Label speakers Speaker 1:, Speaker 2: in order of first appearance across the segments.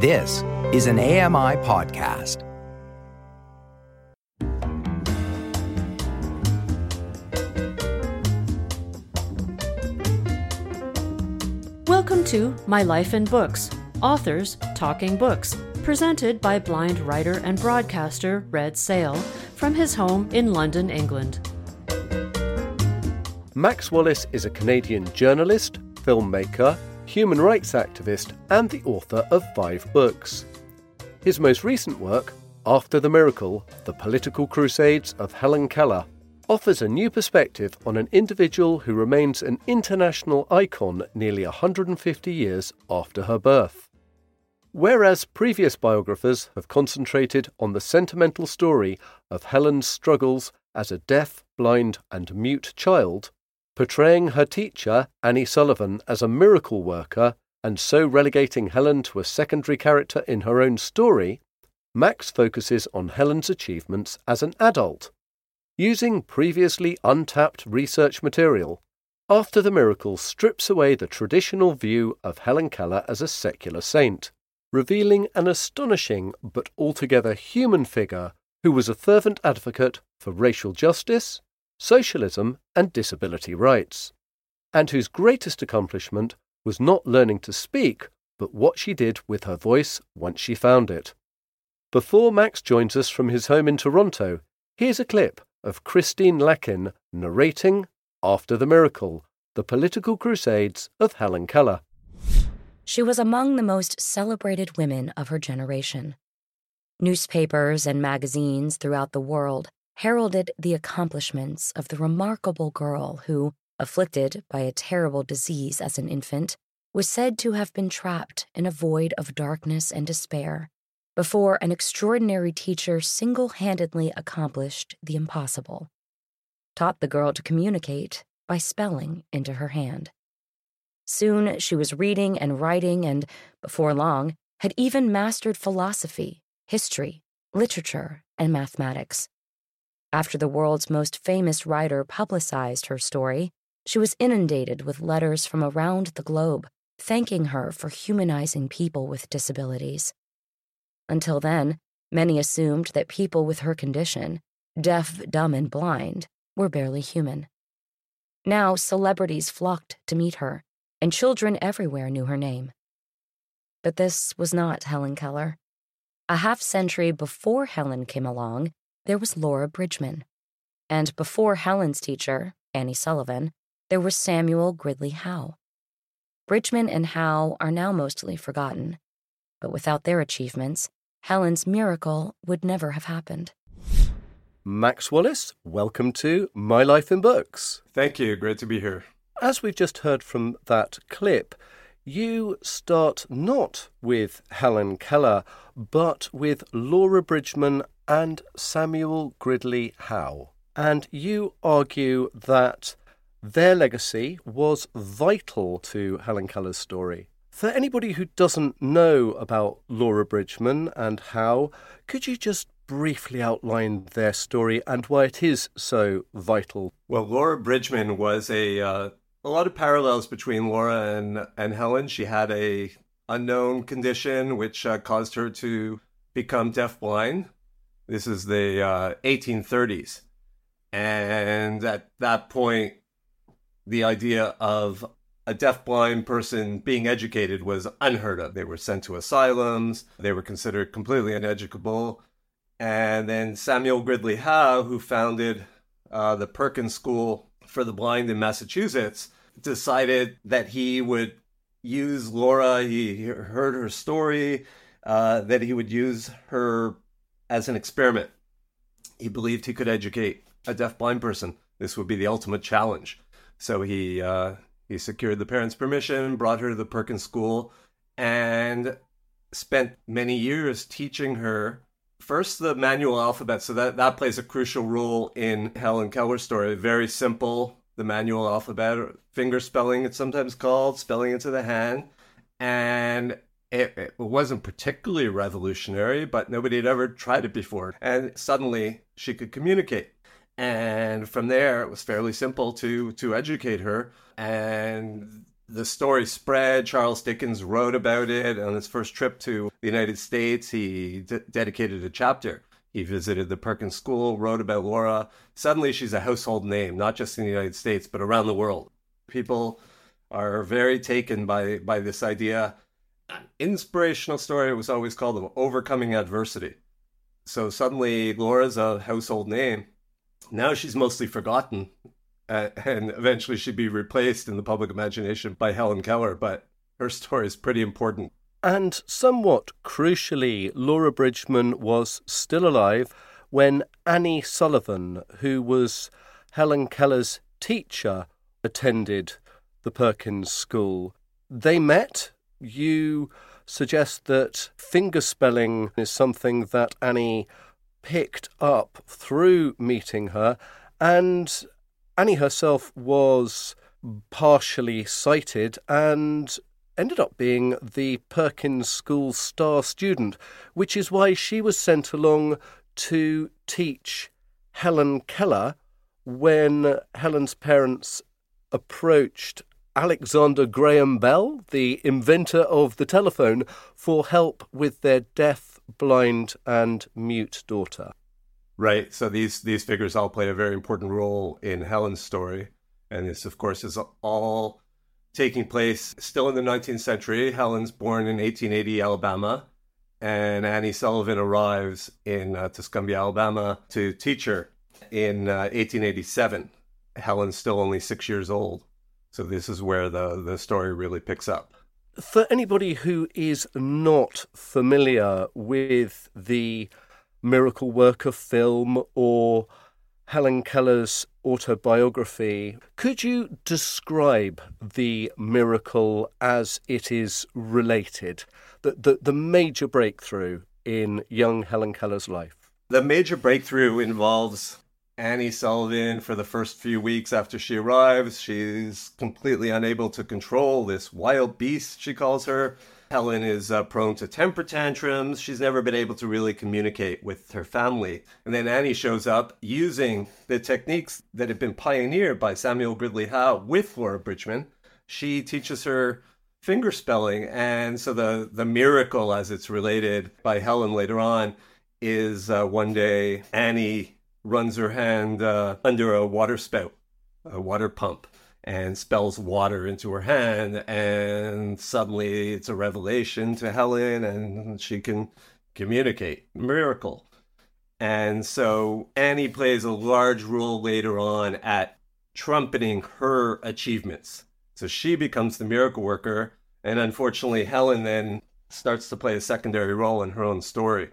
Speaker 1: This is an AMI podcast.
Speaker 2: Welcome to My Life in Books Authors Talking Books, presented by blind writer and broadcaster Red Széll from his home in London, England.
Speaker 3: Max Wallace is a Canadian journalist, filmmaker, human rights activist, and the author of five books. His most recent work, After the Miracle The Political Crusades of Helen Keller, offers a new perspective on an individual who remains an international icon nearly 150 years after her birth. Whereas previous biographers have concentrated on the sentimental story of Helen's struggles as a deaf, blind, and mute child, portraying her teacher, Annie Sullivan, as a miracle worker and so relegating Helen to a secondary character in her own story, Max focuses on Helen's achievements as an adult. Using previously untapped research material, After the Miracle strips away the traditional view of Helen Keller as a secular saint, revealing an astonishing but altogether human figure who was a fervent advocate for racial justice, socialism, and disability rights, and whose greatest accomplishment was not learning to speak, but what she did with her voice once she found it. Before Max joins us from his home in Toronto, here's a clip of Christine Lakin narrating After the Miracle The Political Crusades of Helen Keller.
Speaker 4: She was among the most celebrated women of her generation. Newspapers and magazines throughout the world heralded the accomplishments of the remarkable girl who, afflicted by a terrible disease as an infant, was said to have been trapped in a void of darkness and despair before an extraordinary teacher single handedly accomplished the impossible. Taught the girl to communicate by spelling into her hand. Soon she was reading and writing, and, before long, had even mastered philosophy, history, literature, and mathematics. After the world's most famous writer publicized her story, she was inundated with letters from around the globe thanking her for humanizing people with disabilities. Until then, many assumed that people with her condition, deaf, dumb, and blind, were barely human. Now, celebrities flocked to meet her, and children everywhere knew her name. But this was not Helen Keller. A half century before Helen came along, there was Laura Bridgman. And before Helen's teacher, Annie Sullivan, there was Samuel Gridley Howe. Bridgman and Howe are now mostly forgotten, but without their achievements, Helen's miracle would never have happened.
Speaker 3: Max Wallace, welcome to My Life in Books.
Speaker 5: Thank you. Great to be here.
Speaker 3: As we've just heard from that clip, you start not with Helen Keller, but with Laura Bridgman and Samuel Gridley Howe. And you argue that their legacy was vital to Helen Keller's story. For anybody who doesn't know about Laura Bridgman and Howe, could you just briefly outline their story and why it is so vital?
Speaker 5: Well, Laura Bridgman was a uh, a lot of parallels between Laura and and Helen. She had a unknown condition which uh, caused her to become deafblind. This is the uh, 1830s. And at that point, the idea of a deafblind person being educated was unheard of. They were sent to asylums, they were considered completely uneducable. And then Samuel Gridley Howe, who founded uh, the Perkins School for the Blind in Massachusetts, decided that he would use Laura. He heard her story, uh, that he would use her as an experiment. He believed he could educate a deaf-blind person. This would be the ultimate challenge. So he uh, he secured the parents' permission, brought her to the Perkins School, and spent many years teaching her first the manual alphabet. So that that plays a crucial role in Helen Keller's story. Very simple, the manual alphabet, finger spelling it's sometimes called, spelling into the hand, and it, it, wasn't particularly revolutionary, but nobody had ever tried it before. And suddenly she could communicate. And from there, it was fairly simple to, to educate her. And the story spread. Charles Dickens wrote about it on his first trip to the United States. He d- dedicated a chapter. He visited the Perkins School, wrote about Laura. Suddenly, she's a household name, not just in the United States, but around the world. People are very taken by, by this idea. An inspirational story was always called overcoming adversity. So suddenly, Laura's a household name. Now she's mostly forgotten uh, and eventually she'd be replaced in the public imagination by Helen Keller. But her story is pretty important.
Speaker 3: And somewhat crucially, Laura Bridgman was still alive when Annie Sullivan, who was Helen Keller's teacher, attended the Perkins School. They met. You suggest that fingerspelling is something that Annie picked up through meeting her, and Annie herself was partially sighted and ended up being the Perkins School star student, which is why she was sent along to teach Helen Keller when Helen's parents approached Alexander Graham Bell, the inventor of the telephone, for help with their deaf, blind, and mute daughter.
Speaker 5: Right. So these these figures all played a very important role in Helen's story, and this, of course, is all taking place still in the 19th century. Helen's born in 1880, Alabama, and Annie Sullivan arrives in uh, Tuscumbia, Alabama, to teach her in uh, 1887. Helen's still only six years old, so this is where the the story really picks up.
Speaker 3: For anybody who is not familiar with the miracle worker film or Helen Keller's autobiography. Could you describe the miracle as it is related, the, the, the major breakthrough in young Helen Keller's life?
Speaker 5: The major breakthrough involves Annie Sullivan for the first few weeks after she arrives. She's completely unable to control this wild beast, she calls her. Helen is uh, prone to temper tantrums. She's never been able to really communicate with her family. And then Annie shows up using the techniques that have been pioneered by Samuel Gridley Howe with Laura Bridgman. She teaches her finger spelling. And so the, the miracle, as it's related by Helen later on, is uh, one day Annie runs her hand uh, under a water spout, a water pump and spells water into her hand and suddenly it's a revelation to Helen and she can communicate. Miracle. And so Annie plays a large role later on at trumpeting her achievements. So she becomes the miracle worker and unfortunately Helen then starts to play a secondary role in her own story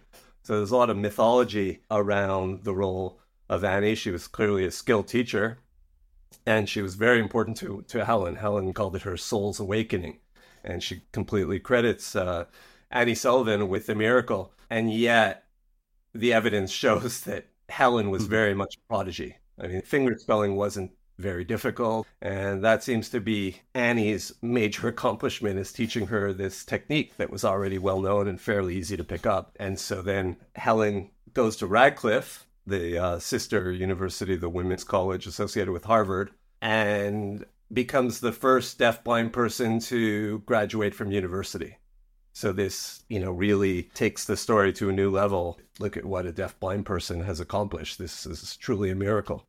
Speaker 5: so there's a lot of mythology around the role of Annie she was clearly a skilled teacher and she was very important to to Helen. Helen called it her soul's awakening, and she completely credits uh, Annie Sullivan with the miracle. And yet, the evidence shows that Helen was hmm. very much a prodigy. I mean, finger spelling wasn't very difficult, and that seems to be Annie's major accomplishment is teaching her this technique that was already well known and fairly easy to pick up. And so then Helen goes to Radcliffe the uh, sister university, the Women's College associated with Harvard, and becomes the first deafblind person to graduate from university. So this, you know, really takes the story to a new level. Look at what a deafblind person has accomplished. This is truly a miracle.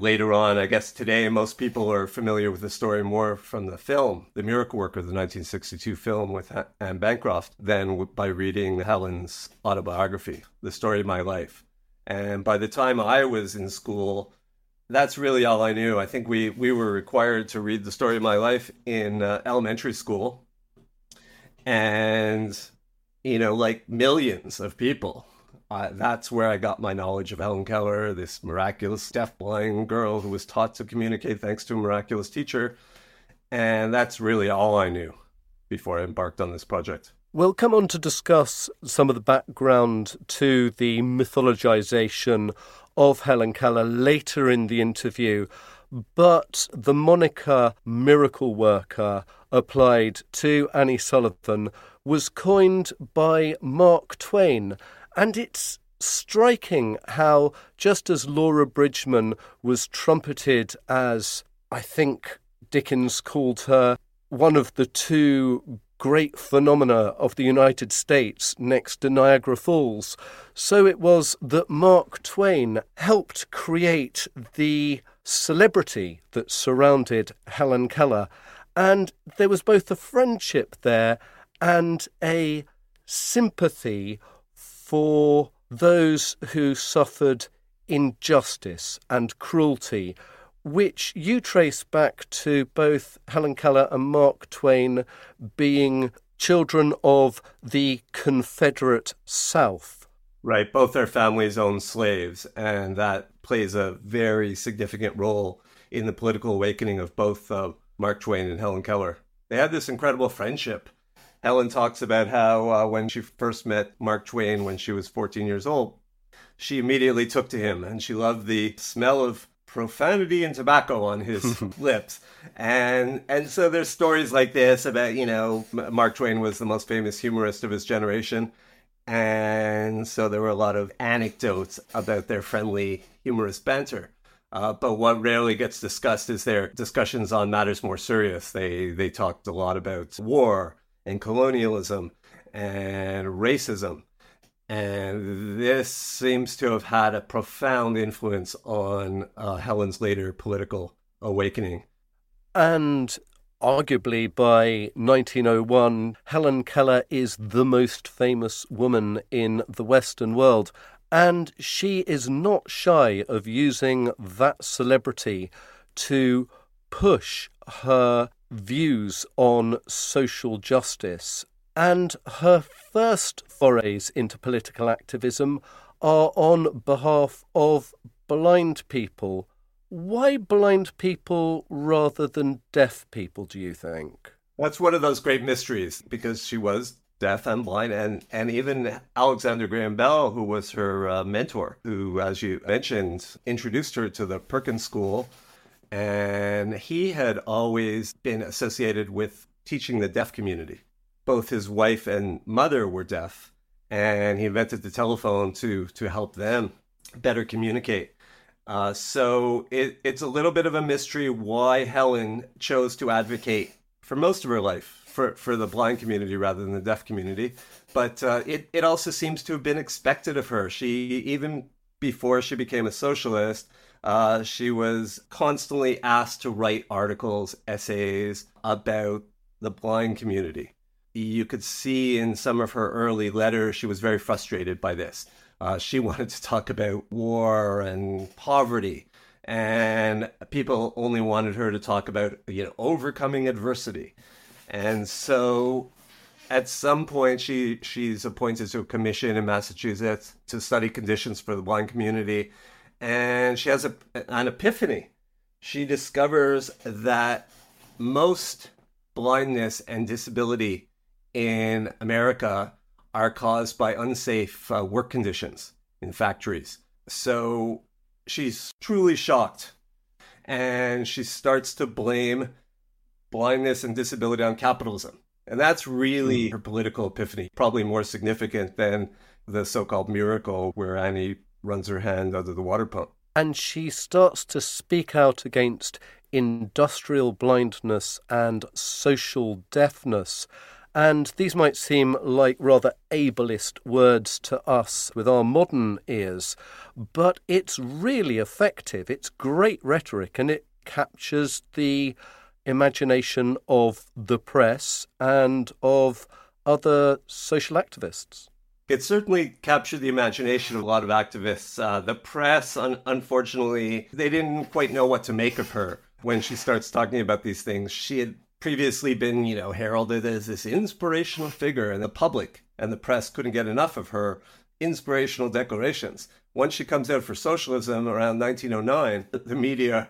Speaker 5: Later on, I guess today most people are familiar with the story more from the film, The Miracle Worker, the 1962 film with Anne Bancroft, than by reading Helen's autobiography, The Story of My Life. And by the time I was in school, that's really all I knew. I think we, we were required to read the story of my life in uh, elementary school. And, you know, like millions of people, uh, that's where I got my knowledge of Helen Keller, this miraculous deafblind girl who was taught to communicate thanks to a miraculous teacher. And that's really all I knew before I embarked on this project.
Speaker 3: We'll come on to discuss some of the background to the mythologization of Helen Keller later in the interview, but the moniker miracle worker applied to Annie Sullivan was coined by Mark Twain, and it's striking how, just as Laura Bridgman was trumpeted as, I think Dickens called her one of the two great phenomena of the United States next to Niagara Falls. So it was that Mark Twain helped create the celebrity that surrounded Helen Keller. And there was both a friendship there and a sympathy for those who suffered injustice and cruelty which you trace back to both Helen Keller and Mark Twain being children of the Confederate South.
Speaker 5: Right, both their families owned slaves, and that plays a very significant role in the political awakening of both uh, Mark Twain and Helen Keller. They had this incredible friendship. Helen talks about how uh, when she first met Mark Twain when she was 14 years old, she immediately took to him and she loved the smell of profanity and tobacco on his lips. And and so there's stories like this about, you know, Mark Twain was the most famous humorist of his generation. And so there were a lot of anecdotes about their friendly, humorous banter. Uh, but what rarely gets discussed is their discussions on matters more serious. They they talked a lot about war and colonialism and racism and this seems to have had a profound influence on uh, Helen's later political awakening.
Speaker 3: And arguably by 1901, Helen Keller is the most famous woman in the Western world. And she is not shy of using that celebrity to push her views on social justice and her first forays into political activism are on behalf of blind people. Why blind people rather than deaf people, do you think?
Speaker 5: That's one of those great mysteries because she was deaf and blind, and, and even Alexander Graham Bell, who was her uh, mentor, who, as you mentioned, introduced her to the Perkins School. And he had always been associated with teaching the deaf community both his wife and mother were deaf, and he invented the telephone to to help them better communicate. Uh, so it, it's a little bit of a mystery why Helen chose to advocate for most of her life for, for the blind community rather than the deaf community. But uh, it, it also seems to have been expected of her. She, even before she became a socialist, uh, she was constantly asked to write articles, essays about the blind community you could see in some of her early letters she was very frustrated by this. Uh, she wanted to talk about war and poverty, and people only wanted her to talk about you know overcoming adversity. And so, at some point, she she's appointed to a commission in Massachusetts to study conditions for the blind community, and she has a, an epiphany. She discovers that most blindness and disability in America are caused by unsafe uh, work conditions in factories. So she's truly shocked and she starts to blame blindness and disability on capitalism. And that's really mm. her political epiphany, probably more significant than the so called miracle where Annie runs her hand under the water pump.
Speaker 3: And she starts to speak out against industrial blindness and social deafness. And these might seem like rather ableist words to us with our modern ears, but it's really effective. It's great rhetoric and it captures the imagination of the press and of other social activists.
Speaker 5: It certainly captured the imagination of a lot of activists. Uh, the press, un- unfortunately, they didn't quite know what to make of her when she starts talking about these things. She had previously been, you know, heralded as this inspirational figure, and the public and the press couldn't get enough of her inspirational declarations. Once she comes out for socialism around 1909, the media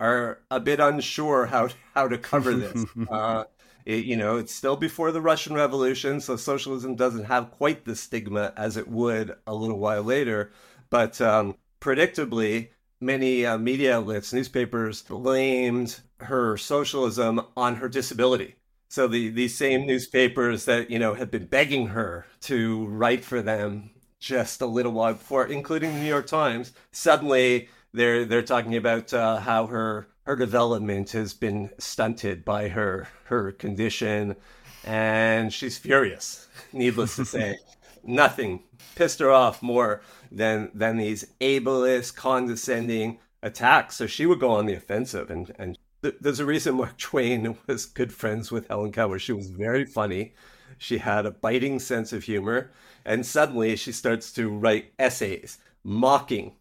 Speaker 5: are a bit unsure how how to cover this. uh, it, you know, it's still before the Russian Revolution, so socialism doesn't have quite the stigma as it would a little while later. But um, predictably, many uh, media outlets, newspapers blamed her socialism on her disability. So the these same newspapers that you know had been begging her to write for them just a little while before, including the New York Times, suddenly they're they're talking about uh, how her her development has been stunted by her her condition, and she's furious. Needless to say, nothing pissed her off more than than these ableist, condescending attacks. So she would go on the offensive, and and th- there's a reason Mark Twain was good friends with Helen Keller. She was very funny. She had a biting sense of humor, and suddenly she starts to write essays mocking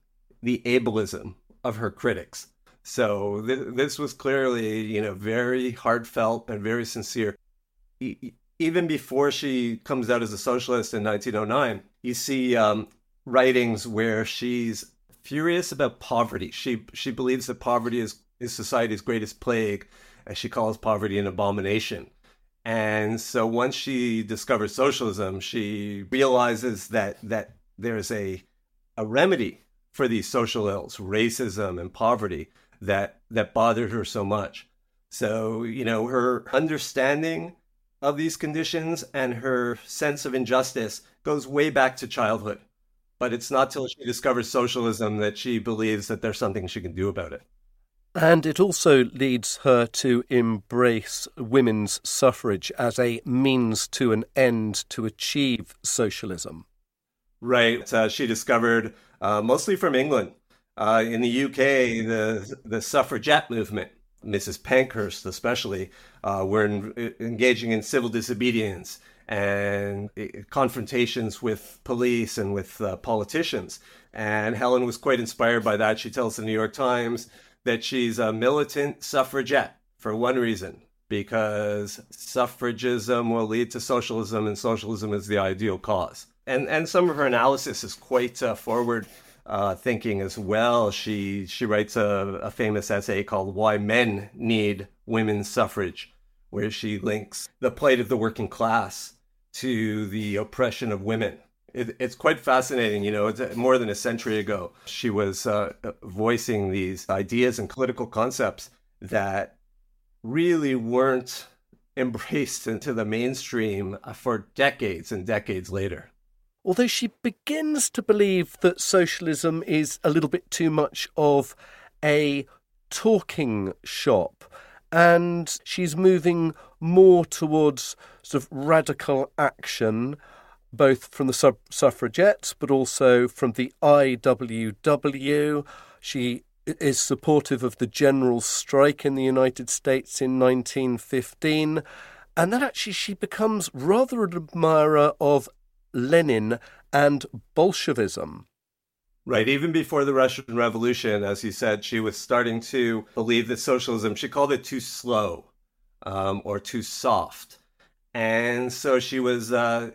Speaker 5: the ableism of her critics so th- this was clearly, you know, very heartfelt and very sincere. E- even before she comes out as a socialist in 1909, you see um, writings where she's furious about poverty. She she believes that poverty is is society's greatest plague, as she calls poverty an abomination. And so once she discovers socialism, she realizes that that there's a a remedy for these social ills, racism and poverty, that that bothered her so much. So, you know, her understanding of these conditions and her sense of injustice goes way back to childhood. But it's not till she discovers socialism that she believes that there's something she can do about it.
Speaker 3: And it also leads her to embrace women's suffrage as a means to an end to achieve socialism.
Speaker 5: Right. Uh, she discovered, uh, mostly from England, uh, in the UK, the the suffragette movement, Mrs. Pankhurst especially, uh, were in, engaging in civil disobedience and uh, confrontations with police and with uh, politicians. And Helen was quite inspired by that. She tells the New York Times that she's a militant suffragette for one reason because suffragism will lead to socialism, and socialism is the ideal cause. And and some of her analysis is quite uh, forward uh, thinking as well. She she writes a, a famous essay called "Why Men Need Women's Suffrage," where she links the plight of the working class to the oppression of women. It, it's quite fascinating. You know, it's more than a century ago. She was uh, voicing these ideas and political concepts that really weren't embraced into the mainstream for decades and decades later
Speaker 3: although she begins to believe that socialism is a little bit too much of a talking shop and she's moving more towards sort of radical action both from the sub- suffragettes but also from the IWW she is supportive of the general strike in the United States in 1915 and then actually she becomes rather an admirer of Lenin, and Bolshevism.
Speaker 5: Right. Even before the Russian Revolution, as you said, she was starting to believe that socialism, she called it too slow um, or too soft. And so she was uh,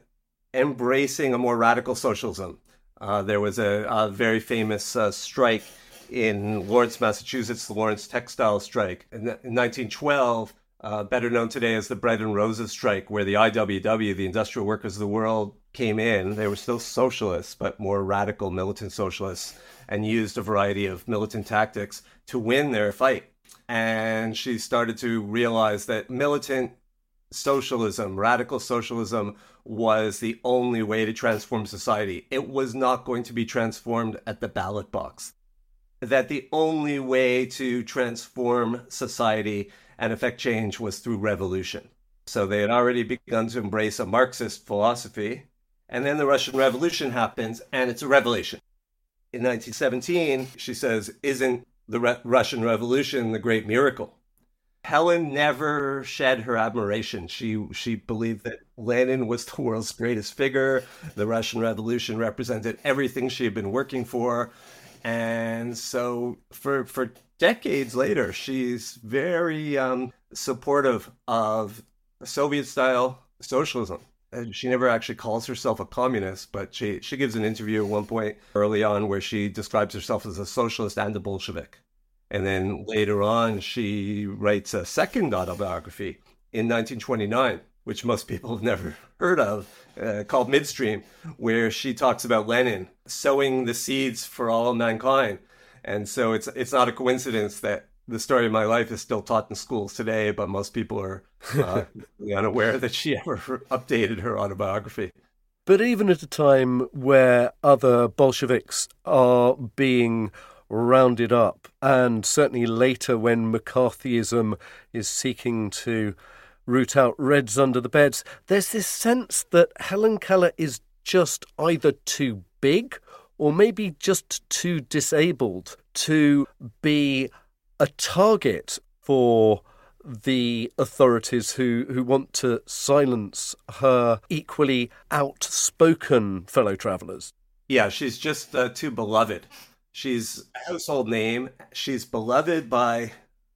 Speaker 5: embracing a more radical socialism. Uh, there was a, a very famous uh, strike in Lawrence, Massachusetts, the Lawrence Textile Strike. In, in 1912, uh, better known today as the Bread and Roses Strike, where the IWW, the Industrial Workers of the World, came in. They were still socialists, but more radical militant socialists, and used a variety of militant tactics to win their fight. And she started to realize that militant socialism, radical socialism, was the only way to transform society. It was not going to be transformed at the ballot box. That the only way to transform society and effect change was through revolution. So they had already begun to embrace a Marxist philosophy. And then the Russian Revolution happens, and it's a revelation. In 1917, she says, Isn't the Re- Russian Revolution the great miracle? Helen never shed her admiration. She she believed that Lenin was the world's greatest figure. The Russian Revolution represented everything she had been working for, and so for for decades later, she's very um, supportive of Soviet style socialism. And she never actually calls herself a communist, but she, she gives an interview at one point early on where she describes herself as a socialist and a Bolshevik. And then later on, she writes a second autobiography in 1929, which most people have never heard of, uh, called Midstream, where she talks about Lenin sowing the seeds for all mankind and so it's it's not a coincidence that the story of my life is still taught in schools today, but most people are uh, unaware that she ever updated her autobiography.
Speaker 3: But even at a time where other Bolsheviks are being rounded up. And certainly later, when McCarthyism is seeking to root out Reds under the beds, there's this sense that Helen Keller is just either too big or maybe just too disabled to be a target for the authorities who, who want to silence her equally outspoken fellow travellers.
Speaker 5: Yeah, she's just uh, too beloved. She's a household name. She's beloved by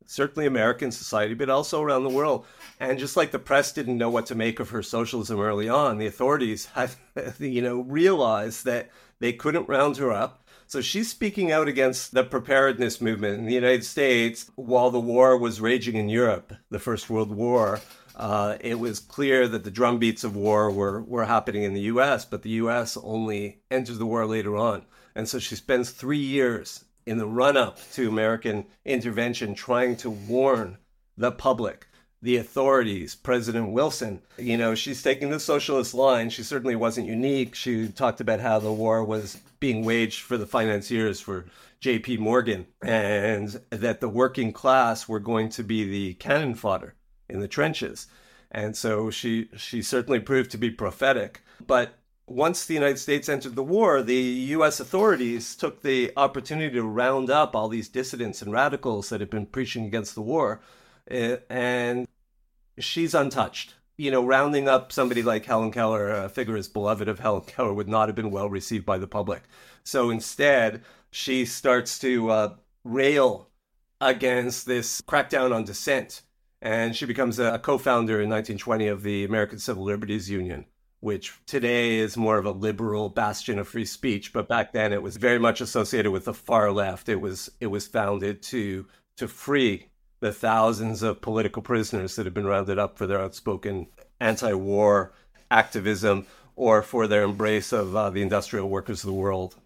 Speaker 5: certainly American society, but also around the world. And just like the press didn't know what to make of her socialism early on, the authorities had, you know, realized that they couldn't round her up. So she's speaking out against the preparedness movement in the United States while the war was raging in Europe, the First World War. Uh, it was clear that the drumbeats of war were, were happening in the US, but the US only entered the war later on. And so she spends three years in the run up to American intervention trying to warn the public the authorities, President Wilson. You know, she's taking the socialist line. She certainly wasn't unique. She talked about how the war was being waged for the financiers, for JP Morgan, and that the working class were going to be the cannon fodder in the trenches. And so she she certainly proved to be prophetic. But once the United States entered the war, the US authorities took the opportunity to round up all these dissidents and radicals that had been preaching against the war Eh, and she's untouched. You know, rounding up somebody like Helen Keller, a figure as beloved of Helen Keller, would not have been well received by the public. So instead, she starts to uh, rail against this crackdown on dissent. And she becomes a co founder in 1920 of the American Civil Liberties Union, which today is more of a liberal bastion of free speech. But back then, it was very much associated with the far left. It was, it was founded to, to free the thousands of political prisoners that have been rounded up for their outspoken anti war activism or for their embrace of uh, the industrial workers of the world.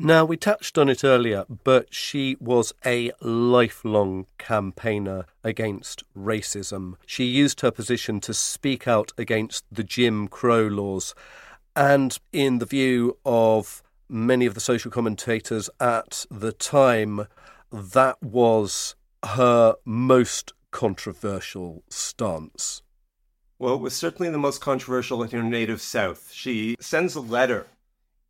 Speaker 3: Now, we touched on it earlier, but she was a lifelong campaigner against racism. She used her position to speak out against the Jim Crow laws. And in the view of many of the social commentators at the time, that was her most controversial stance?
Speaker 5: Well, it was certainly the most controversial in her native South. She sends a letter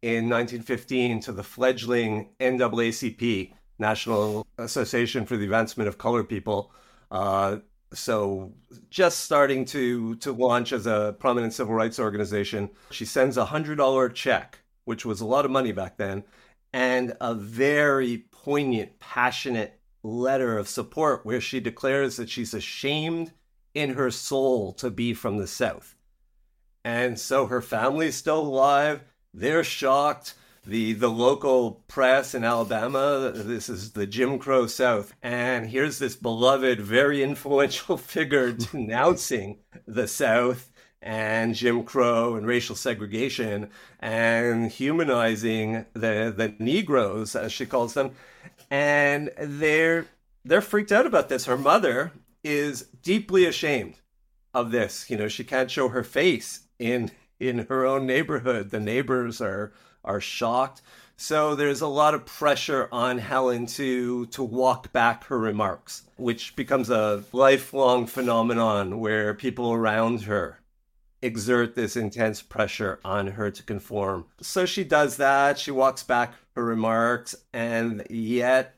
Speaker 5: in 1915 to the fledgling NAACP, National Association for the Advancement of Colored People. Uh, so just starting to to launch as a prominent civil rights organization. She sends a hundred dollar check, which was a lot of money back then, and a very poignant, passionate letter of support where she declares that she's ashamed in her soul to be from the South. And so her family's still alive. They're shocked. The, the local press in Alabama, this is the Jim Crow South. And here's this beloved, very influential figure denouncing the South and Jim Crow and racial segregation and humanizing the, the Negroes, as she calls them and they're they're freaked out about this. Her mother is deeply ashamed of this. You know, she can't show her face in in her own neighborhood. The neighbors are are shocked. So there's a lot of pressure on Helen to to walk back her remarks, which becomes a lifelong phenomenon where people around her exert this intense pressure on her to conform. So she does that. She walks back her remarks, and yet,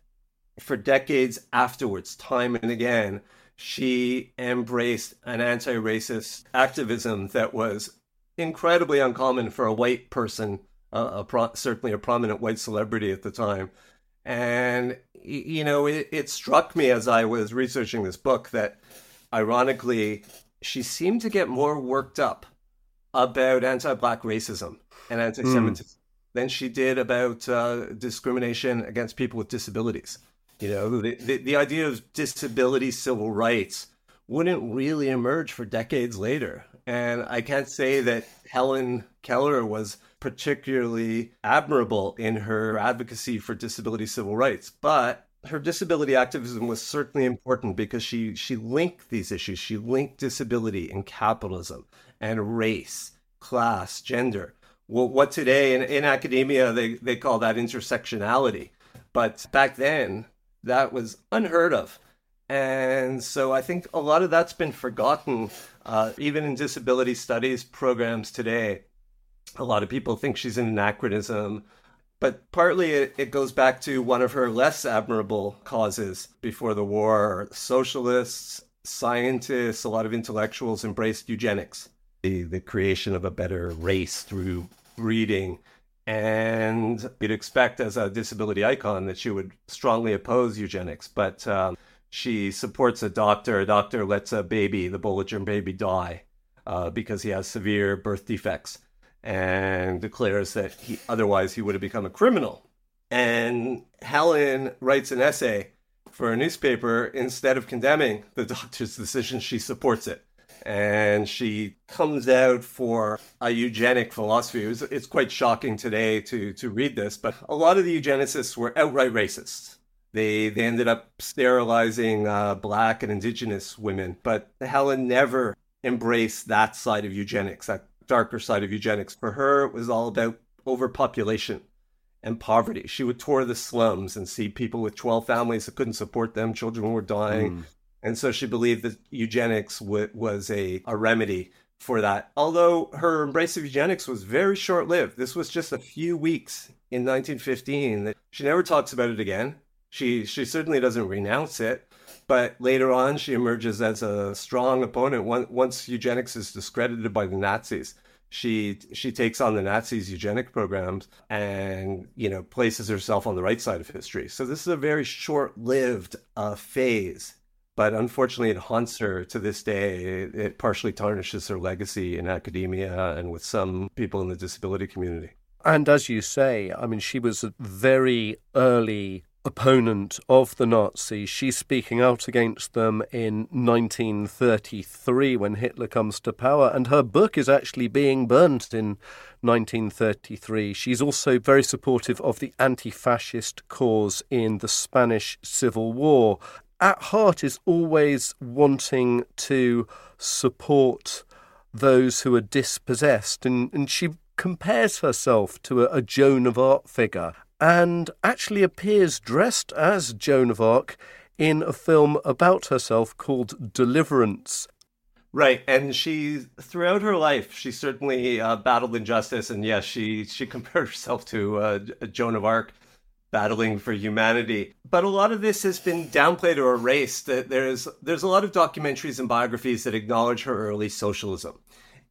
Speaker 5: for decades afterwards, time and again, she embraced an anti racist activism that was incredibly uncommon for a white person, uh, a pro- certainly a prominent white celebrity at the time. And, you know, it, it struck me as I was researching this book that, ironically, she seemed to get more worked up about anti-black racism and anti-Semitism mm. than she did about uh, discrimination against people with disabilities. You know, the, the, the idea of disability civil rights wouldn't really emerge for decades later. And I can't say that Helen Keller was particularly admirable in her advocacy for disability civil rights, but her disability activism was certainly important because she she linked these issues. She linked disability and capitalism and race, class, gender. Well, what today in, in academia they, they call that intersectionality. But back then, that was unheard of. And so I think a lot of that's been forgotten, uh, even in disability studies programs today. A lot of people think she's an anachronism, but partly it, it goes back to one of her less admirable causes before the war. Socialists, scientists, a lot of intellectuals embraced eugenics, the, the creation of a better race through breeding. And you'd expect as a disability icon that she would strongly oppose eugenics, but um, she supports a doctor. A doctor lets a baby, the Bollinger baby, die uh, because he has severe birth defects and declares that he otherwise he would have become a criminal. And Helen writes an essay for a newspaper instead of condemning the doctor's decision, she supports it. And she comes out for a eugenic philosophy. It's quite shocking today to, to read this, but a lot of the eugenicists were outright racists. They they ended up sterilizing uh, black and indigenous women, but Helen never embraced that side of eugenics, that darker side of eugenics. For her, it was all about overpopulation and poverty. She would tour the slums and see people with 12 families that couldn't support them, children were dying. Mm. And so she believed that eugenics w- was a, a remedy for that. Although her embrace of eugenics was very short lived. This was just a few weeks in 1915. She never talks about it again. She she certainly doesn't renounce it, but later on she emerges as a strong opponent. Once eugenics is discredited by the Nazis, she she takes on the Nazis' eugenic programs and you know places herself on the right side of history. So this is a very short-lived uh, phase, but unfortunately, it haunts her to this day. It, it partially tarnishes her legacy in academia and with some people in the disability community.
Speaker 3: And as you say, I mean, she was a very early opponent of the Nazis. She's speaking out against them in 1933 when Hitler comes to power, and her book is actually being burnt in 1933. She's also very supportive of the anti fascist cause in the Spanish Civil War. At heart, is always wanting to support those who are dispossessed, and, and she compares herself to a, a Joan of Arc figure and actually appears dressed as Joan of Arc in a film about herself called Deliverance.
Speaker 5: Right, and she throughout her life she certainly uh, battled injustice, and yes, she she compared herself to uh, Joan of Arc, battling for humanity. But a lot of this has been downplayed or erased. That there's there's a lot of documentaries and biographies that acknowledge her early socialism,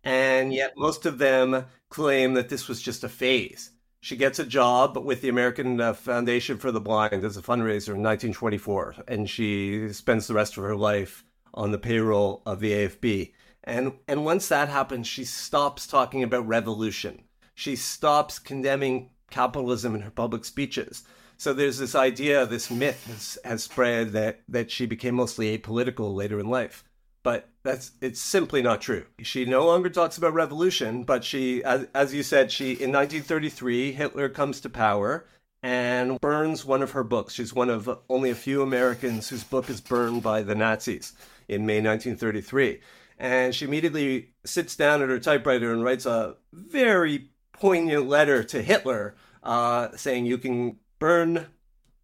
Speaker 5: and yet most of them claim that this was just a phase she gets a job with the American uh, Foundation for the Blind as a fundraiser in 1924, and she spends the rest of her life on the payroll of the AFB. And and once that happens, she stops talking about revolution. She stops condemning capitalism in her public speeches. So there's this idea, this myth has, has spread that that she became mostly apolitical later in life but that's it's simply not true. She no longer talks about revolution, but she, as, as you said, she in 1933 Hitler comes to power and burns one of her books. She's one of only a few Americans whose book is burned by the Nazis in May 1933. And she immediately sits down at her typewriter and writes a very poignant letter to Hitler uh, saying, You can burn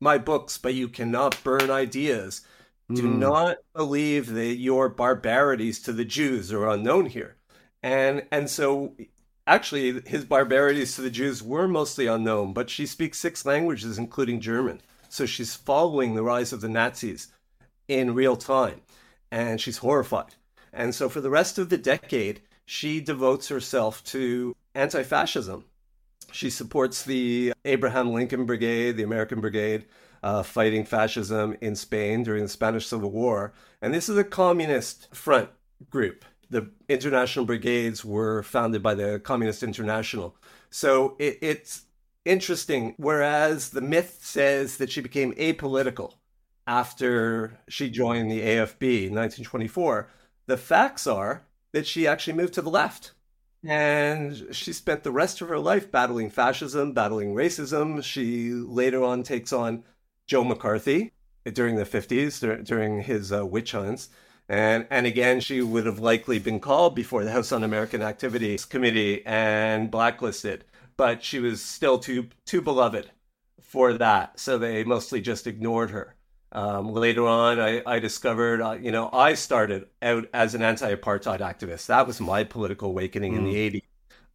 Speaker 5: my books, but you cannot burn ideas. Do mm. not believe that your barbarities to the Jews are unknown here. And and so actually his barbarities to the Jews were mostly unknown, but she speaks six languages including German. So she's following the rise of the Nazis in real time and she's horrified. And so for the rest of the decade, she devotes herself to anti-fascism. She supports the Abraham Lincoln Brigade, the American Brigade, uh, fighting fascism in Spain during the Spanish Civil War. And this is a communist front group. The international brigades were founded by the Communist International. So it, it's interesting. Whereas the myth says that she became apolitical after she joined the AFB in 1924, the facts are that she actually moved to the left. And she spent the rest of her life battling fascism, battling racism. She later on takes on Joe McCarthy during the 50s, during his uh, witch hunts. And, and again, she would have likely been called before the House Un American Activities Committee and blacklisted, but she was still too, too beloved for that. So they mostly just ignored her. Um, later on, I, I discovered, uh, you know, I started out as an anti apartheid activist. That was my political awakening mm. in the 80s,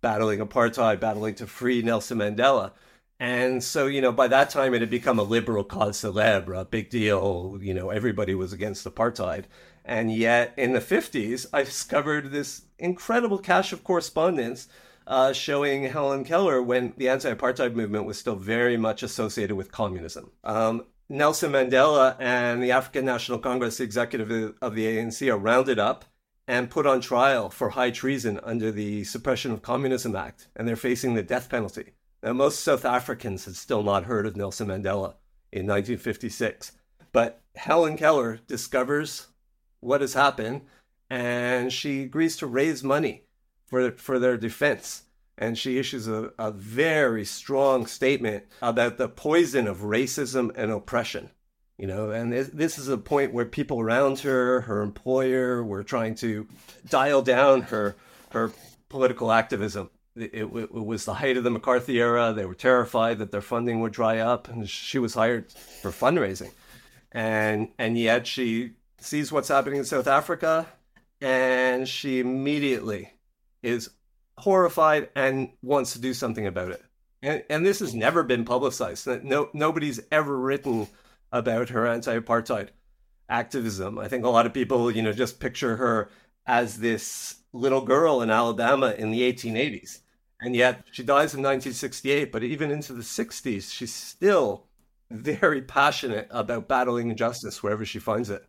Speaker 5: battling apartheid, battling to free Nelson Mandela. And so, you know, by that time it had become a liberal cause celebre, a big deal. You know, everybody was against apartheid. And yet in the 50s, I discovered this incredible cache of correspondence uh, showing Helen Keller when the anti apartheid movement was still very much associated with communism. Um, Nelson Mandela and the African National Congress executive of the ANC are rounded up and put on trial for high treason under the Suppression of Communism Act, and they're facing the death penalty. Now, most South Africans had still not heard of Nelson Mandela in 1956, but Helen Keller discovers what has happened and she agrees to raise money for, for their defense and she issues a, a very strong statement about the poison of racism and oppression. You know, and this is a point where people around her, her employer, were trying to dial down her her political activism. It, it, it, was the height of the McCarthy era. They were terrified that their funding would dry up, and she was hired for fundraising. And and yet she sees what's happening in South Africa, and she immediately is horrified and wants to do something about it. And, and this has never been publicized. No, nobody's ever written about her anti-apartheid activism. I think a lot of people, you know, just picture her as this little girl in Alabama in the 1880s. And yet she dies in 1968, but even into the 60s, she's still very passionate about battling injustice wherever she finds it.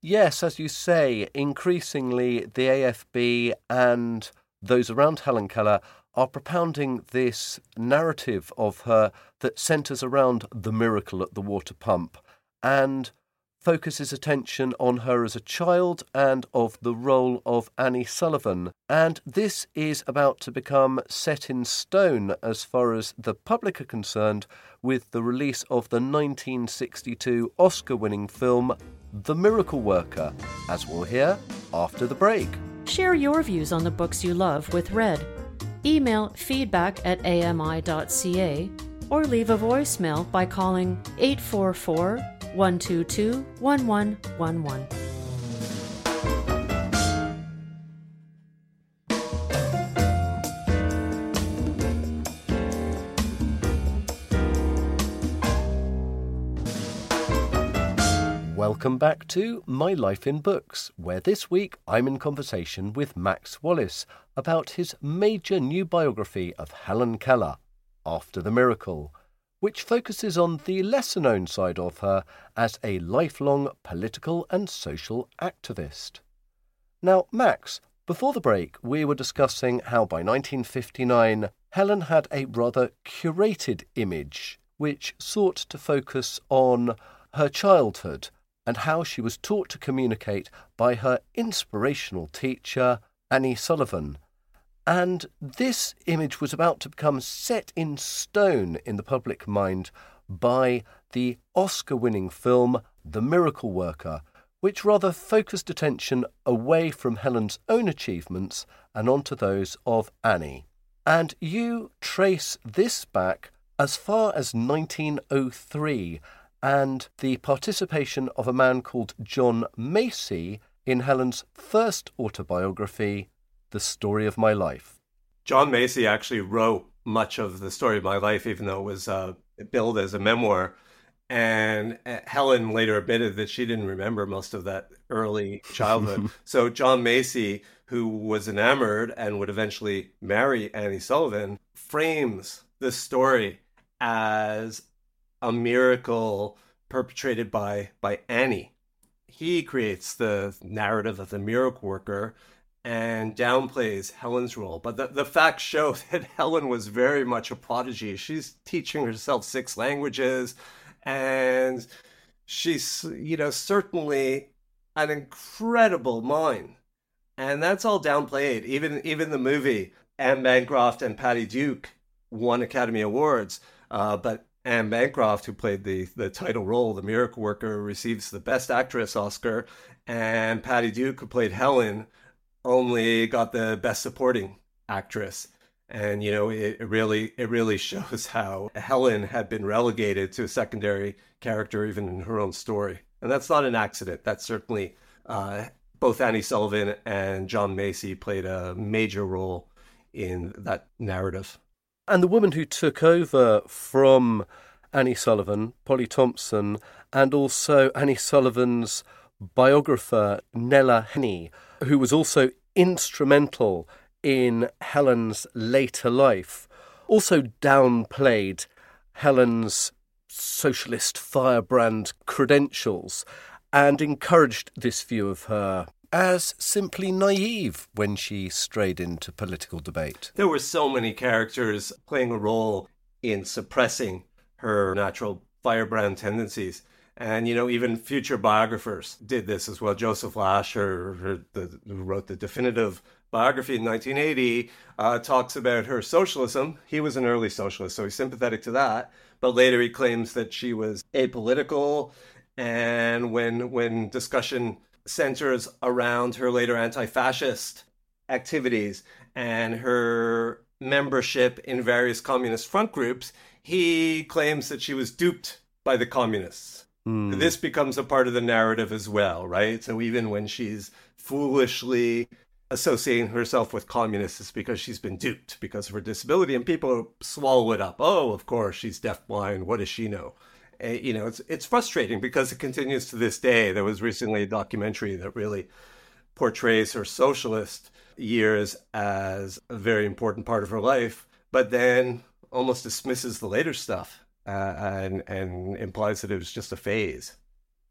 Speaker 3: Yes, as you say, increasingly the AFB and those around Helen Keller are propounding this narrative of her that centres around the miracle at the water pump and focuses attention on her as a child and of the role of Annie Sullivan. And this is about to become set in stone as far as the public are concerned with the release of the 1962 Oscar winning film The Miracle Worker, as we'll hear after the break.
Speaker 2: Share your views on the books you love with Red. Email feedback at ami.ca or leave a voicemail by calling 844 122 1111.
Speaker 3: Welcome back to My Life in Books, where this week I'm in conversation with Max Wallace about his major new biography of Helen Keller, After the Miracle, which focuses on the lesser known side of her as a lifelong political and social activist. Now, Max, before the break, we were discussing how by 1959 Helen had a rather curated image which sought to focus on her childhood and how she was taught to communicate by her inspirational teacher, Annie Sullivan. And this image was about to become set in stone in the public mind by the Oscar winning film The Miracle Worker, which rather focused attention away from Helen's own achievements and onto those of Annie. And you trace this back as far as 1903 and the participation of a man called John Macy in Helen's first autobiography, The Story of My Life.
Speaker 5: John Macy actually wrote much of the story of my life, even though it was uh, billed as a memoir. And uh, Helen later admitted that she didn't remember most of that early childhood. so John Macy, who was enamored and would eventually marry Annie Sullivan, frames the story as a miracle perpetrated by by Annie. He creates the narrative of the miracle worker and downplays Helen's role. But the, the facts show that Helen was very much a prodigy. She's teaching herself six languages and she's, you know, certainly an incredible mind. And that's all downplayed. Even even the movie Anne Bancroft and Patty Duke won Academy Awards. Uh, but Anne Bancroft, who played the, the title role, the miracle worker, receives the Best Actress Oscar, and Patty Duke, who played Helen, only got the Best Supporting Actress. And you know, it, it really it really shows how Helen had been relegated to a secondary character even in her own story. And that's not an accident. That's certainly uh, both Annie Sullivan and John Macy played a major role in that narrative.
Speaker 3: And the woman who took over from Annie Sullivan, Polly Thompson, and also Annie Sullivan's biographer, Nella Henney, who was also instrumental in Helen's later life, also downplayed Helen's socialist firebrand credentials and encouraged this view of her as simply naive when she strayed into political debate.
Speaker 5: There were so many characters playing a role in suppressing her natural firebrand tendencies. And, you know, even future biographers did this as well. Joseph Lasher, the, who wrote the definitive biography in 1980, uh, talks about her socialism. He was an early socialist, so he's sympathetic to that. But later he claims that she was apolitical. And when, when discussion centers around her later anti fascist activities and her membership in various communist front groups, he claims that she was duped by the communists. Mm. This becomes a part of the narrative as well, right? So even when she's foolishly associating herself with communists, it's because she's been duped because of her disability, and people swallow it up. Oh, of course, she's deafblind. What does she know? Uh, you know, it's it's frustrating because it continues to this day. There was recently a documentary that really portrays her socialist years as a very important part of her life, but then almost dismisses the later stuff uh, and and implies that it was just a phase.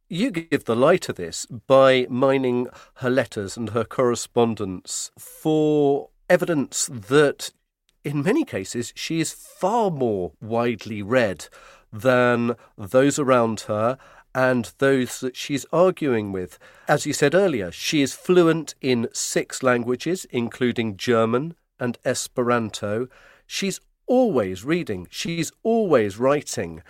Speaker 3: You give the lie to this by mining her letters and her correspondence for evidence that, in many cases, she is far more widely read than those around her and those that she's arguing with. As you said earlier, she is fluent in six languages, including German and Esperanto. She's always reading, she's always writing.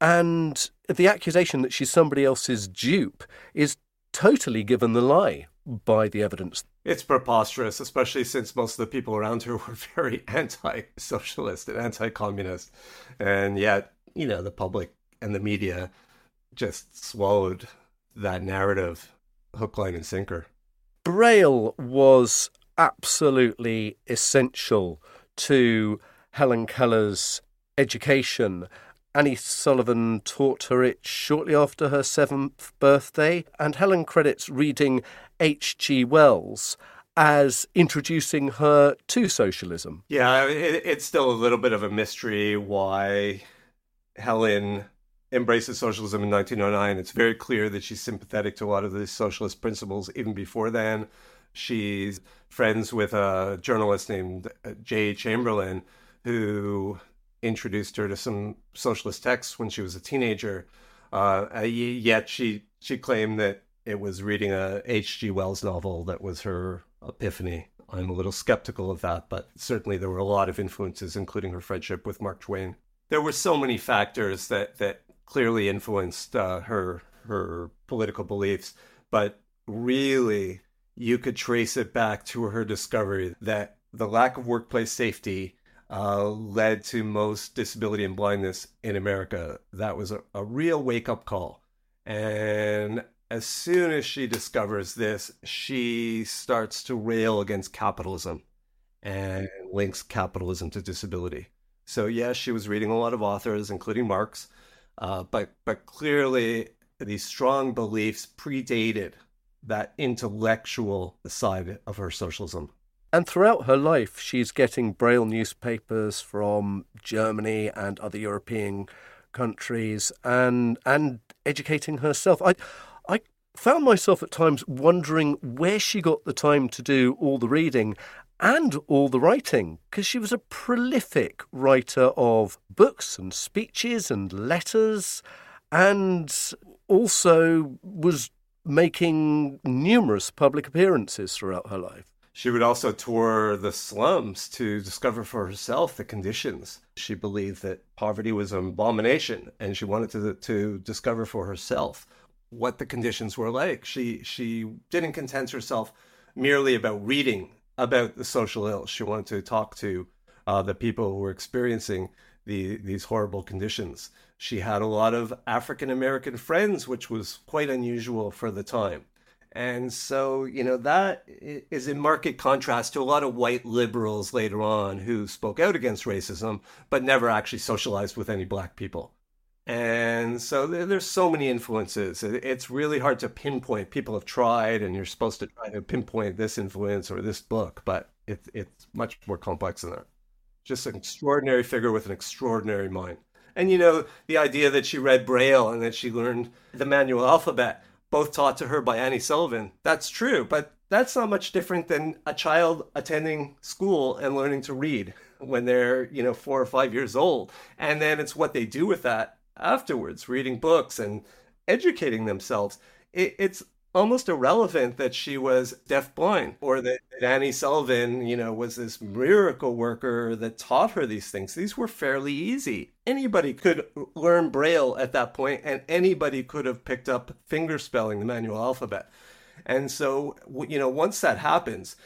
Speaker 3: And the accusation that she's somebody else's dupe is totally given the lie by the evidence.
Speaker 5: It's preposterous, especially since most of the people around her were very anti socialist and anti communist. And yet, you know, the public and the media just swallowed that narrative hook, line, and sinker.
Speaker 3: Braille was absolutely essential to Helen Keller's education. Annie Sullivan taught her it shortly after her seventh birthday, and Helen credits reading H.G. Wells as introducing her to socialism.
Speaker 5: Yeah, it, it's still a little bit of a mystery why Helen embraces socialism in 1909. It's very clear that she's sympathetic to a lot of the socialist principles even before then. She's friends with a journalist named Jay Chamberlin who introduced her to some socialist texts when she was a teenager. Uh, yet she she claimed that it was reading a H.G. Wells novel that was her epiphany. I'm a little skeptical of that, but certainly there were a lot of influences, including her friendship with Mark Twain there were so many factors that that clearly influenced uh, her her political beliefs, but really you could trace it back to her discovery that the lack of workplace safety uh, led to most disability and blindness in America. That was a, a real wake up call. And as soon as she discovers this, she starts to rail against capitalism and links capitalism to disability. So yes, she was reading a lot of authors, including Marx, uh, but but clearly these strong beliefs predated that intellectual side of her socialism.
Speaker 3: And throughout her life, she's getting Braille newspapers from Germany and other European countries, and and educating herself. I I found myself at times wondering where she got the time to do all the reading and all the writing, because she was a prolific writer of books and speeches and letters, and also was making numerous public appearances throughout her life.
Speaker 5: She would also tour the slums to discover for herself the conditions. She believed that poverty was an abomination, and she wanted to, to discover for herself what the conditions were like. She she didn't content herself merely about reading about the social ill. She wanted to talk to uh, the people who were experiencing the, these horrible conditions. She had a lot of African American friends, which was quite unusual for the time. And so, you know, that is in marked contrast to a lot of white liberals later on who spoke out against racism, but never actually socialized with any black people. And so there's so many influences. It's really hard to pinpoint. People have tried, and you're supposed to try to pinpoint this influence or this book, but it, it's much more complex than that. Just an extraordinary figure with an extraordinary mind. And you know, the idea that she read Braille and that she learned the manual alphabet both taught to her by Annie Sullivan. That's true, but that's not much different than a child attending school and learning to read when they're, you know, four or five years old. And then it's what they do with that afterwards, reading books and educating themselves. It, it's almost irrelevant that she was deafblind or that, that Annie Sullivan, you know, was this miracle worker that taught her these things. These were fairly easy. Anybody could learn Braille at that point, and anybody could have picked up finger spelling, the manual alphabet. And so, you know, once that happens,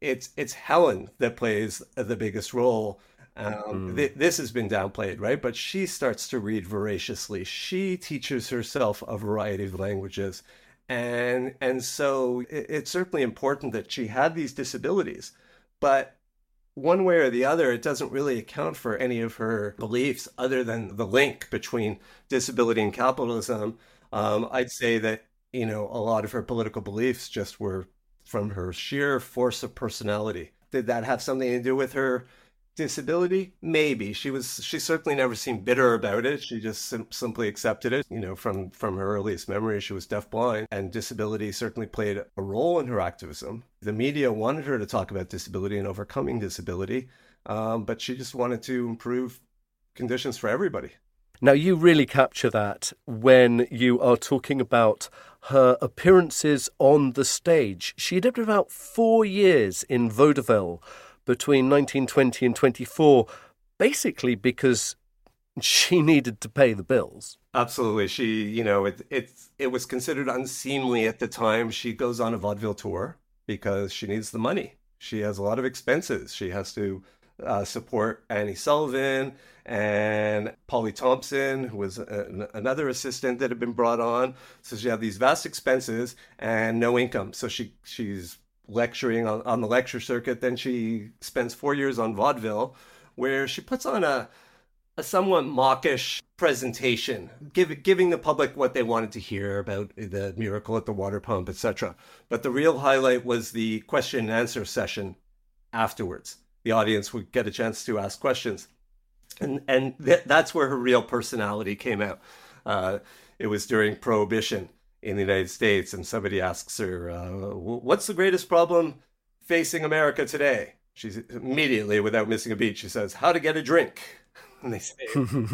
Speaker 5: it's it's Helen that plays the biggest role. Um, mm. th- this has been downplayed, right? But she starts to read voraciously. She teaches herself a variety of languages and and so it, it's certainly important that she had these disabilities but one way or the other it doesn't really account for any of her beliefs other than the link between disability and capitalism. Um, i'd say that you know a lot of her political beliefs just were from her sheer force of personality. Did that have something to do with her disability? Maybe. She was she certainly never seemed bitter about it. She just sim- simply accepted it you know from from her earliest memory. She was deafblind and disability certainly played a role in her activism. The media wanted her to talk about disability and overcoming disability um, but she just wanted to improve conditions for everybody.
Speaker 3: Now you really capture that when you are talking about her appearances on the stage. She did about four years in vaudeville between 1920 and 24, basically because she needed to pay the bills.
Speaker 5: Absolutely. She, you know, it, it, it was considered unseemly at the time. She goes on a vaudeville tour because she needs the money. She has a lot of expenses. She has to uh, support Annie Sullivan and Polly Thompson, who was a, another assistant that had been brought on. So she had these vast expenses and no income. So she she's lecturing on, on the lecture circuit. Then she spends four years on vaudeville, where she puts on a, a somewhat mawkish presentation, give, giving the public what they wanted to hear about the miracle at the water pump, etc. But the real highlight was the question and answer session afterwards. The audience would get a chance to ask questions. And, and th- that's where her real personality came out. Uh, it was during Prohibition in the United States, and somebody asks her, uh, "What's the greatest problem facing America today?" She's immediately, without missing a beat, she says, "How to get a drink." And they say,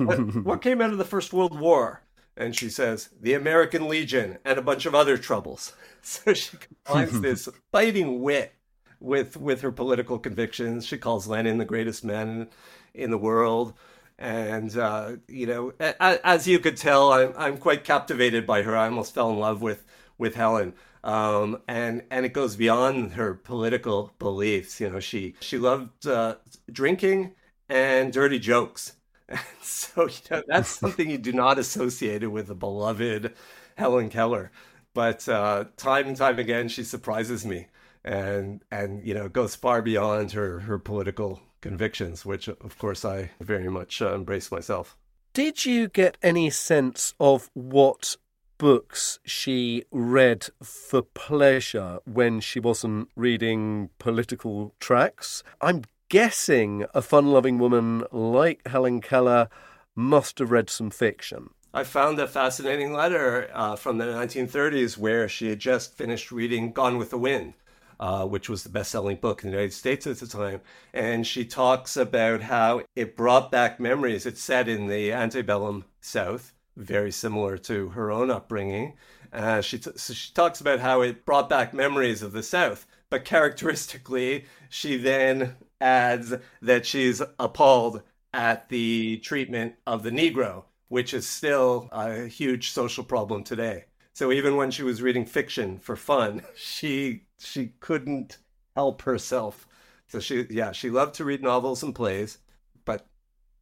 Speaker 5: what, "What came out of the First World War?" And she says, "The American Legion and a bunch of other troubles." So she combines this biting wit with with her political convictions. She calls Lenin the greatest man in the world and uh, you know, as you could tell, I'm I'm quite captivated by her. I almost fell in love with with Helen. Um, and and it goes beyond her political beliefs. You know, she she loved uh, drinking and dirty jokes. And so you know that's something you do not associate it with the beloved Helen Keller. But uh, time and time again, she surprises me, and and you know goes far beyond her her political convictions, which of course I very much uh, embrace myself.
Speaker 3: Did you get any sense of what books she read for pleasure when she wasn't reading political tracts? I'm guessing a fun loving woman like Helen Keller must have read some fiction.
Speaker 5: I found a fascinating letter uh, from the 1930s where she had just finished reading Gone with the Wind uh, which was the best selling book in the United States at the time. And she talks about how it brought back memories. It's set in the antebellum South, very similar to her own upbringing. Uh, she, t- so she talks about how it brought back memories of the South. But characteristically, she then adds that she's appalled at the treatment of the Negro, which is still a huge social problem today. So even when she was reading fiction for fun, she she couldn't help herself So she, yeah, she loved to read novels and plays, but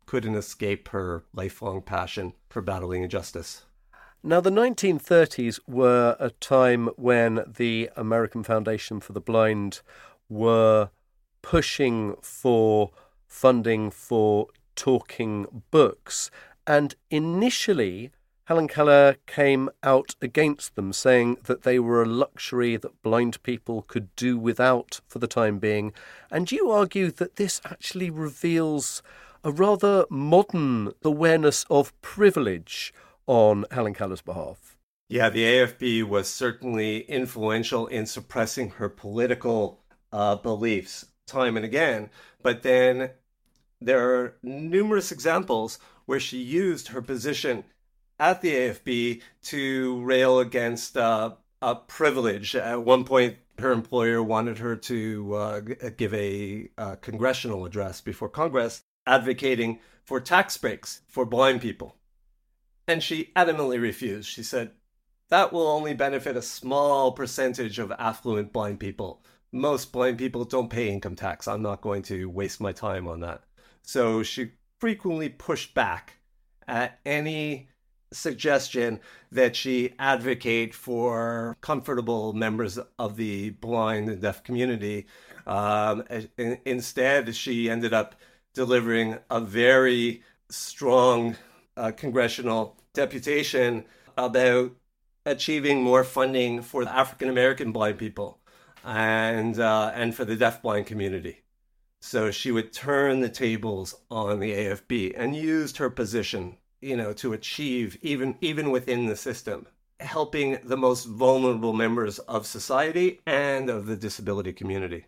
Speaker 5: couldn't escape her lifelong passion for battling injustice.
Speaker 3: Now, the 1930s were a time when the American Foundation for the Blind were pushing for funding for talking books. And initially, Helen Keller came out against them, saying that they were a luxury that blind people could do without for the time being. And you argue that this actually reveals a rather modern awareness of privilege on Helen Keller's behalf.
Speaker 5: Yeah, the AFB was certainly influential in suppressing her political uh, beliefs time and again. But then there are numerous examples where she used her position at the AFB to rail against uh, a privilege. At one point, her employer wanted her to uh, give a uh, congressional address before Congress advocating for tax breaks for blind people. And she adamantly refused. She said, that will only benefit a small percentage of affluent blind people. Most blind people don't pay income tax. I'm not going to waste my time on that. So she frequently pushed back at any suggestion that she advocate for comfortable members of the blind and deaf community. Um, instead, she ended up delivering a very strong uh, congressional deputation about achieving more funding for African American blind people and uh, and for the deafblind community. So she would turn the tables on the AFB and used her position, you know, to achieve even even within the system, helping the most vulnerable members of society and of the disability community.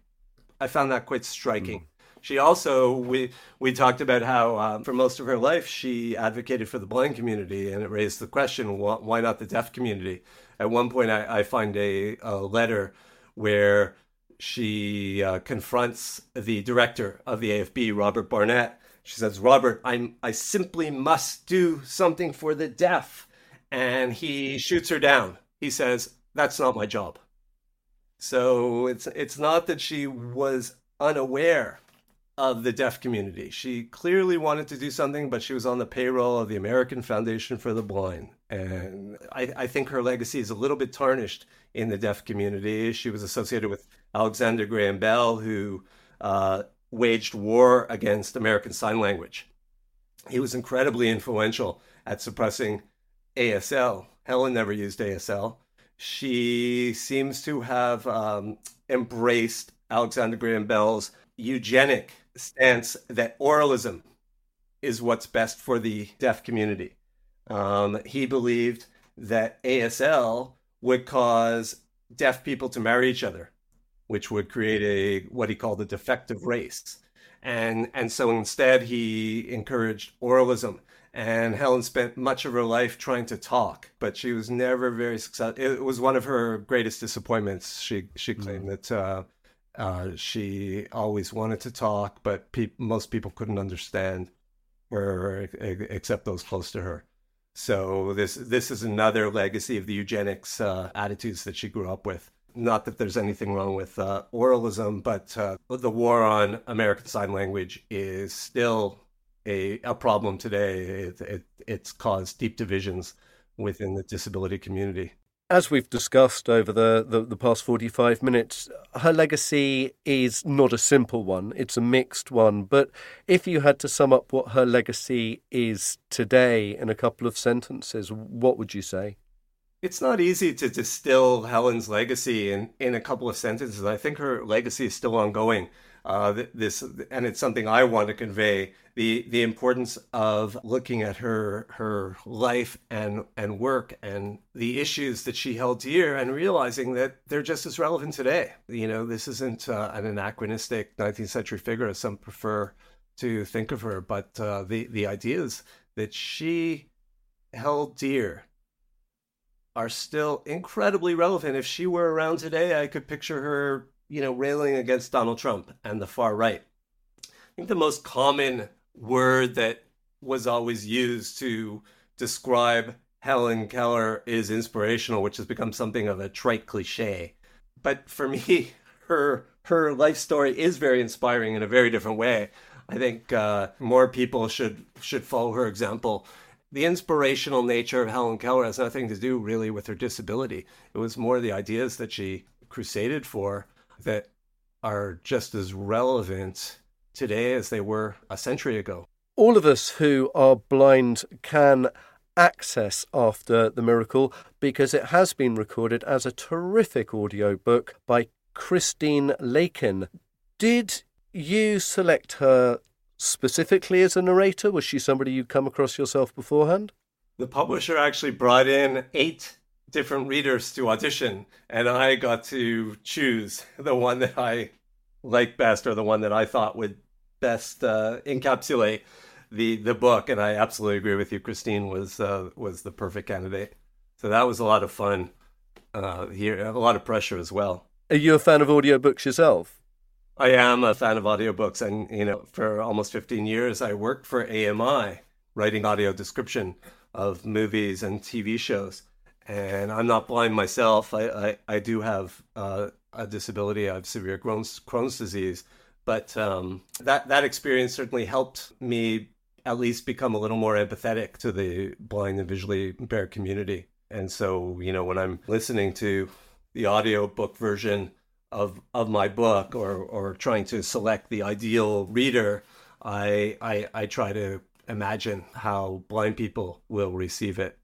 Speaker 5: I found that quite striking. Mm. She also we we talked about how um, for most of her life she advocated for the blind community, and it raised the question: why not the deaf community? At one point, I, I find a, a letter where she uh, confronts the director of the AFB, Robert Barnett. She says, "Robert, I'm I simply must do something for the deaf," and he shoots her down. He says, "That's not my job." So it's it's not that she was unaware of the deaf community. She clearly wanted to do something, but she was on the payroll of the American Foundation for the Blind. And I, I, think her legacy is a little bit tarnished in the deaf community. She was associated with Alexander Graham Bell, who uh, waged war against American Sign Language. He was incredibly influential at suppressing ASL. Helen never used ASL. She seems to have um, embraced Alexander Graham Bell's eugenic stance that oralism is what's best for the deaf community. Um, he believed that ASL would cause deaf people to marry each other, which would create a what he called a defective race. And and so instead he encouraged oralism. And Helen spent much of her life trying to talk, but she was never very successful. It was one of her greatest disappointments. She she claimed mm. that uh, uh, she always wanted to talk, but pe- most people couldn't understand her except those close to her. So this this is another legacy of the eugenics uh, attitudes that she grew up with. Not that there's anything wrong with uh, oralism, but uh, the war on American Sign Language is still a, a problem today. It, it, it's caused deep divisions within the disability community.
Speaker 3: As we've discussed over the, the, the, past 45 minutes, her legacy is not a simple one, it's a mixed one. But if you had to sum up what her legacy is today in a couple of sentences, what would you say?
Speaker 5: It's not easy to distill Helen's legacy in, in a couple of sentences. I think her legacy is still ongoing uh, this, and it's something I want to convey the the importance of looking at her her life and and work and the issues that she held dear and realizing that they're just as relevant today. You know, this isn't uh, an anachronistic 19th century figure as some prefer to think of her, but uh, the the ideas that she held dear are still incredibly relevant. If she were around today, I could picture her you know, railing against Donald Trump and the far right. I think the most common word that was always used to describe Helen Keller is inspirational, which has become something of a trite cliche. But for me, her her life story is very inspiring in a very different way. I think uh, more people should should follow her example. The inspirational nature of Helen Keller has nothing to do really with her disability. It was more the ideas that she crusaded for that are just as relevant today as they were a century ago.
Speaker 3: All of us who are blind can access after the miracle because it has been recorded as a terrific audio book by Christine Lakin. Did you select her specifically as a narrator? Was she somebody you'd come across yourself beforehand?
Speaker 5: The publisher actually brought in eight different readers to audition, and I got to choose the one that I liked best or the one that I thought would best uh, encapsulate the the book. And I absolutely agree with you. Christine was uh, was the perfect candidate. So that was a lot of fun. Uh, here, a lot of pressure as well.
Speaker 3: Are you a fan of audiobooks yourself?
Speaker 5: I am a fan of audiobooks, and you know, for almost 15 years, I worked for AMI, writing audio description of movies and TV shows. And I'm not blind myself. I I, I do have uh, a disability. I have severe Crohn's, Crohn's disease, but um, that that experience certainly helped me at least become a little more empathetic to the blind and visually impaired community. And so, you know, when I'm listening to the audiobook version of of my book or or trying to select the ideal reader, I I, I try to imagine how blind people will receive it.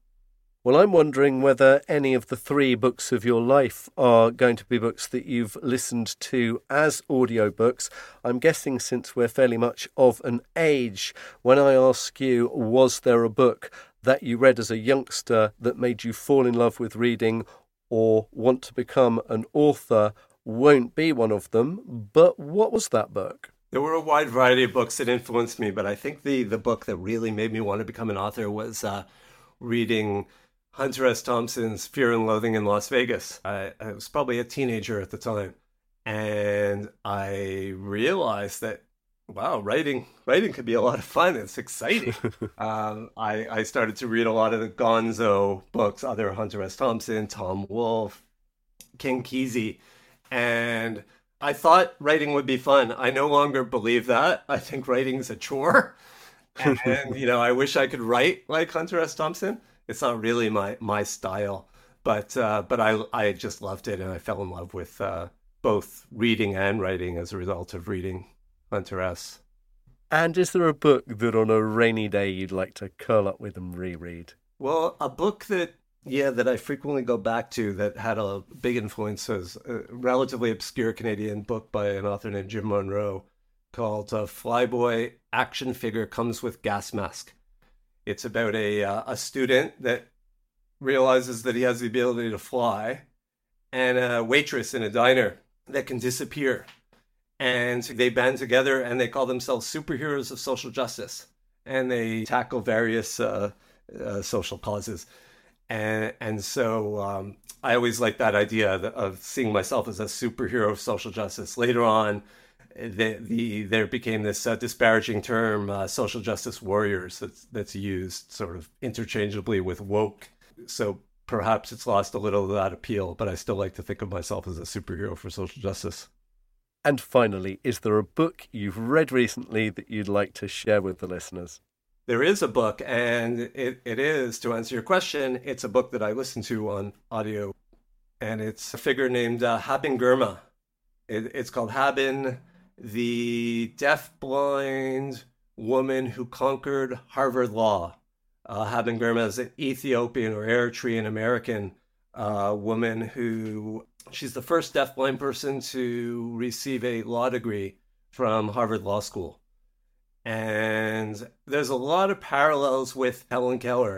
Speaker 3: Well, I'm wondering whether any of the three books of your life are going to be books that you've listened to as audiobooks. I'm guessing since we're fairly much of an age, when I ask you, was there a book that you read as a youngster that made you fall in love with reading or want to become an author, won't be one of them. But what was that book?
Speaker 5: There were a wide variety of books that influenced me, but I think the, the book that really made me want to become an author was uh, reading Hunter S. Thompson's Fear and Loathing in Las Vegas. I, I was probably a teenager at the time, and I realized that wow, writing writing could be a lot of fun. It's exciting. um, I I started to read a lot of the Gonzo books, other Hunter S. Thompson, Tom Wolfe, Ken Kesey, and I thought writing would be fun. I no longer believe that. I think writing is a chore, and, and you know, I wish I could write like Hunter S. Thompson. It's not really my my style, but uh, but I I just loved it, and I fell in love with uh, both reading and writing as a result of reading Hunter S.
Speaker 3: And is there a book that on a rainy day you'd like to curl up with and reread?
Speaker 5: Well, a book that yeah that I frequently go back to that had a big influence is a relatively obscure Canadian book by an author named Jim Munroe called uh, Flyboy Action Figure Comes with Gas Mask. It's about a uh, a student that realizes that he has the ability to fly and a waitress in a diner that can disappear. And they band together and they call themselves superheroes of social justice. And they tackle various uh, uh, social causes and and so um, I always like that idea of seeing myself as a superhero of social justice. Later on, the, the there became this uh, disparaging term, uh, social justice warriors, that's that's used sort of interchangeably with woke. So perhaps it's lost a little of that appeal, but I still like to think of myself as a superhero for social justice.
Speaker 3: And finally, is there a book you've read recently that you'd like to share with the listeners?
Speaker 5: There is a book, and it, it is, to answer your question, it's a book that I listened to on audio, and it's a figure named uh, Haben Girma. It, it's called Haben, the deaf-blind woman who conquered Harvard Law. Uh, Haben Girma is an Ethiopian or Eritrean American uh, woman who She's the first deafblind person to receive a law degree from Harvard Law School. And there's a lot of parallels with Helen Keller.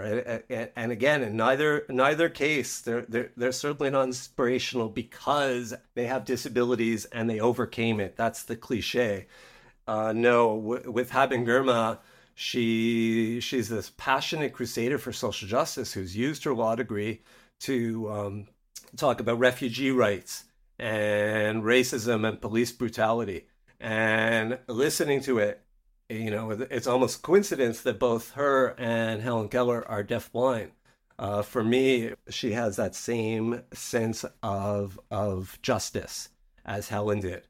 Speaker 5: And again, in neither neither case, they're, they're, they're certainly not inspirational because they have disabilities and they overcame it. That's the cliche. Uh, no, w- with Haben Girma, she she's this passionate crusader for social justice who's used her law degree to um, talk about refugee rights and racism and police brutality. And listening to it, you know, it's almost coincidence that both her and Helen Keller are deafblind. Uh, for me, she has that same sense of of justice as Helen did.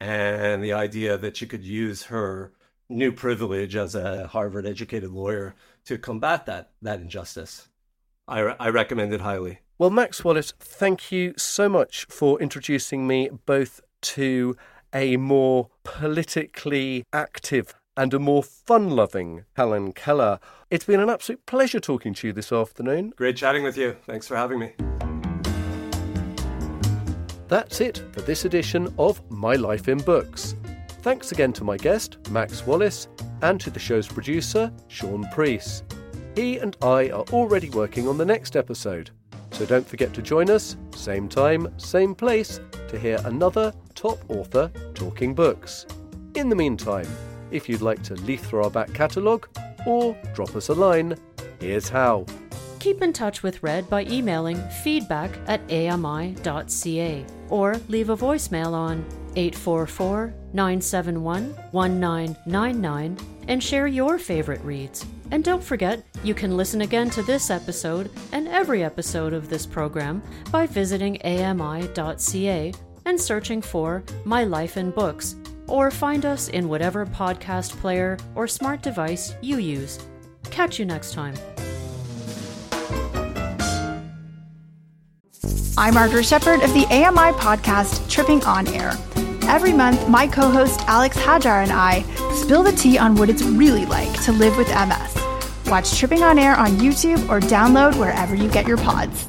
Speaker 5: And the idea that she could use her new privilege as a Harvard educated lawyer to combat that, that injustice. I, I recommend it highly.
Speaker 3: Well, Max Wallace, thank you so much for introducing me both to a more politically active and a more fun loving Helen Keller. It's been an absolute pleasure talking to you this afternoon.
Speaker 5: Great chatting with you. Thanks for having me.
Speaker 3: That's it for this edition of My Life in Books. Thanks again to my guest, Max Wallace, and to the show's producer, Sean Priest. He and I are already working on the next episode, so don't forget to join us, same time, same place, to hear another top author talking books. In the meantime, if you'd like to leaf through our back catalogue or drop us a line, here's how.
Speaker 2: Keep in touch with Red by emailing feedback at ami.ca or leave a voicemail on 844 971 1999 and share your favorite reads. And don't forget, you can listen again to this episode and every episode of this program by visiting ami.ca and searching for My Life in Books, or find us in whatever podcast player or smart device you use. Catch you next time.
Speaker 6: I'm Margaret Shepard of the AMI podcast Tripping on Air. Every month, my co host Alex Hajar and I spill the tea on what it's really like to live with MS. Watch Tripping on Air on YouTube or download wherever you get your pods.